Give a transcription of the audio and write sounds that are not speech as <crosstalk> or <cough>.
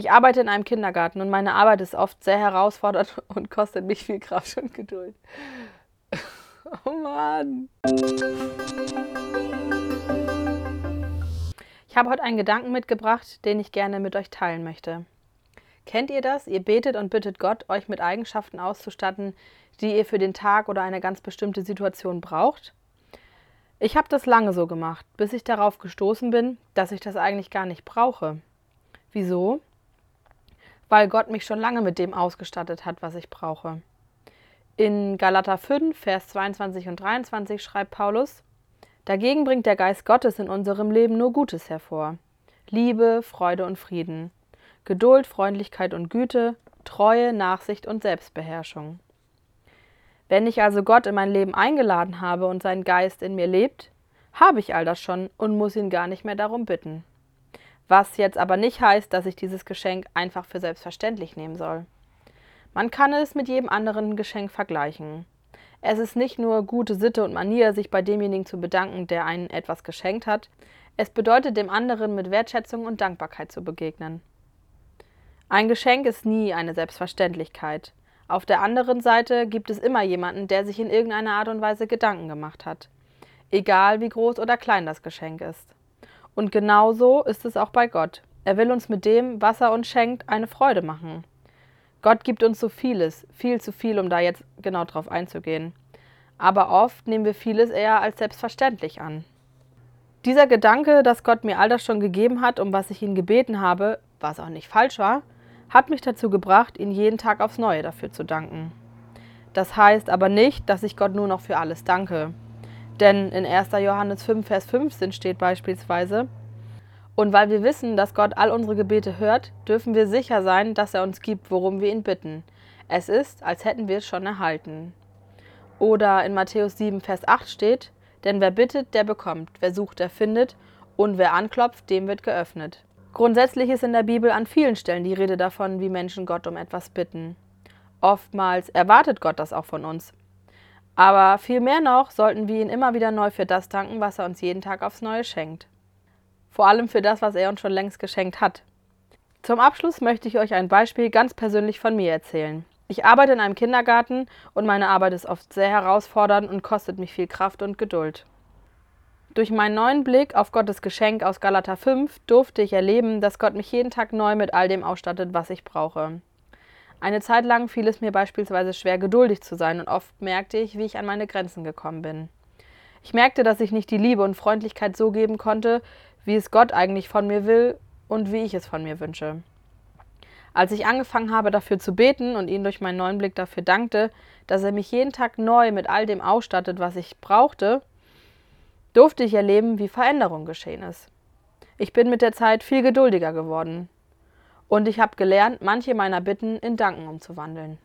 Ich arbeite in einem Kindergarten und meine Arbeit ist oft sehr herausfordernd <laughs> und kostet mich viel Kraft und Geduld. <laughs> Oh Mann. Ich habe heute einen Gedanken mitgebracht, den ich gerne mit euch teilen möchte. Kennt ihr das? Ihr betet und bittet Gott, euch mit Eigenschaften auszustatten, die ihr für den Tag oder eine ganz bestimmte Situation braucht? Ich habe das lange so gemacht, bis ich darauf gestoßen bin, dass ich das eigentlich gar nicht brauche. Wieso? Weil Gott mich schon lange mit dem ausgestattet hat, was ich brauche. In Galater 5, Vers 22 und 23 schreibt Paulus, Dagegen bringt der Geist Gottes in unserem Leben nur Gutes hervor. Liebe, Freude und Frieden, Geduld, Freundlichkeit und Güte, Treue, Nachsicht und Selbstbeherrschung. Wenn ich also Gott in mein Leben eingeladen habe und sein Geist in mir lebt, habe ich all das schon und muss ihn gar nicht mehr darum bitten. Was jetzt aber nicht heißt, dass ich dieses Geschenk einfach für selbstverständlich nehmen soll. Man kann es mit jedem anderen Geschenk vergleichen. Es ist nicht nur gute Sitte und Manier, sich bei demjenigen zu bedanken, der einen etwas geschenkt hat, es bedeutet dem anderen mit Wertschätzung und Dankbarkeit zu begegnen. Ein Geschenk ist nie eine Selbstverständlichkeit. Auf der anderen Seite gibt es immer jemanden, der sich in irgendeiner Art und Weise Gedanken gemacht hat. Egal wie groß oder klein das Geschenk ist. Und genauso ist es auch bei Gott. Er will uns mit dem, was er uns schenkt, eine Freude machen. Gott gibt uns so vieles, viel zu viel, um da jetzt genau drauf einzugehen. Aber oft nehmen wir vieles eher als selbstverständlich an. Dieser Gedanke, dass Gott mir all das schon gegeben hat, um was ich ihn gebeten habe, was auch nicht falsch war, hat mich dazu gebracht, ihn jeden Tag aufs Neue dafür zu danken. Das heißt aber nicht, dass ich Gott nur noch für alles danke. Denn in 1. Johannes 5, Vers 15 steht beispielsweise, und weil wir wissen, dass Gott all unsere Gebete hört, dürfen wir sicher sein, dass er uns gibt, worum wir ihn bitten. Es ist, als hätten wir es schon erhalten. Oder in Matthäus 7, Vers 8 steht, denn wer bittet, der bekommt, wer sucht, der findet, und wer anklopft, dem wird geöffnet. Grundsätzlich ist in der Bibel an vielen Stellen die Rede davon, wie Menschen Gott um etwas bitten. Oftmals erwartet Gott das auch von uns. Aber viel mehr noch sollten wir ihn immer wieder neu für das danken, was er uns jeden Tag aufs Neue schenkt vor allem für das, was er uns schon längst geschenkt hat. Zum Abschluss möchte ich euch ein Beispiel ganz persönlich von mir erzählen. Ich arbeite in einem Kindergarten und meine Arbeit ist oft sehr herausfordernd und kostet mich viel Kraft und Geduld. Durch meinen neuen Blick auf Gottes Geschenk aus Galater 5 durfte ich erleben, dass Gott mich jeden Tag neu mit all dem ausstattet, was ich brauche. Eine Zeit lang fiel es mir beispielsweise schwer, geduldig zu sein und oft merkte ich, wie ich an meine Grenzen gekommen bin. Ich merkte, dass ich nicht die Liebe und Freundlichkeit so geben konnte, wie es Gott eigentlich von mir will und wie ich es von mir wünsche. Als ich angefangen habe, dafür zu beten und ihn durch meinen neuen Blick dafür dankte, dass er mich jeden Tag neu mit all dem ausstattet, was ich brauchte, durfte ich erleben, wie Veränderung geschehen ist. Ich bin mit der Zeit viel geduldiger geworden und ich habe gelernt, manche meiner Bitten in Danken umzuwandeln.